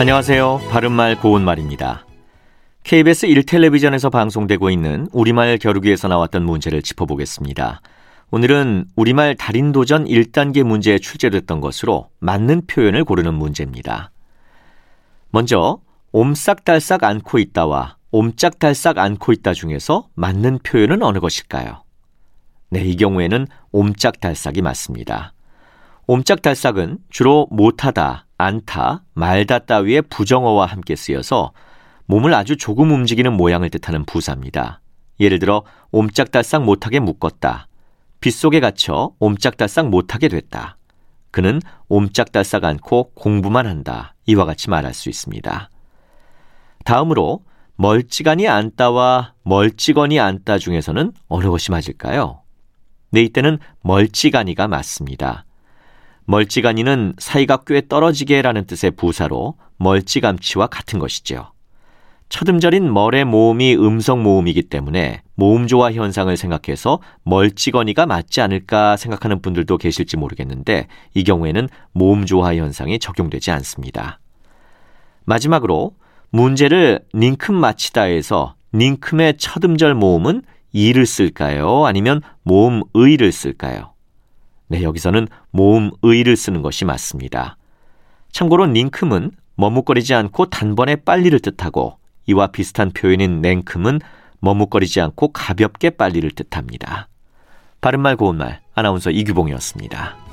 안녕하세요. 바른말 고운말입니다. KBS 1텔레비전에서 방송되고 있는 우리말 겨루기에서 나왔던 문제를 짚어보겠습니다. 오늘은 우리말 달인 도전 1단계 문제에 출제됐던 것으로 맞는 표현을 고르는 문제입니다. 먼저 옴싹달싹 않고 있다와 옴짝달싹 않고 있다 중에서 맞는 표현은 어느 것일까요? 네, 이 경우에는 옴짝달싹이 맞습니다. 옴짝달싹은 주로 못하다, 않다, 말다 따위의 부정어와 함께 쓰여서 몸을 아주 조금 움직이는 모양을 뜻하는 부사입니다. 예를 들어 옴짝달싹 못하게 묶었다. 빗속에 갇혀 옴짝달싹 못하게 됐다. 그는 옴짝달싹 않고 공부만 한다. 이와 같이 말할 수 있습니다. 다음으로 멀찌감이 않다와 멀찌건이 않다 중에서는 어느 것이 맞을까요? 네, 이때는 멀찌간이가 맞습니다. 멀찌간이는 사이가 꽤 떨어지게라는 뜻의 부사로 멀찌감치와 같은 것이지요. 첫 음절인 멀의 모음이 음성 모음이기 때문에 모음조화 현상을 생각해서 멀찌거니가 맞지 않을까 생각하는 분들도 계실지 모르겠는데 이 경우에는 모음조화 현상이 적용되지 않습니다. 마지막으로 문제를 닝큼 마치다에서 닝큼의 첫 음절 모음은 이를 쓸까요? 아니면 모음 의를 쓸까요? 네, 여기서는 모음 의를 쓰는 것이 맞습니다. 참고로 닝큼은 머뭇거리지 않고 단번에 빨리를 뜻하고 이와 비슷한 표현인 냉큼은 머뭇거리지 않고 가볍게 빨리를 뜻합니다. 바른말 고운말 아나운서 이규봉이었습니다.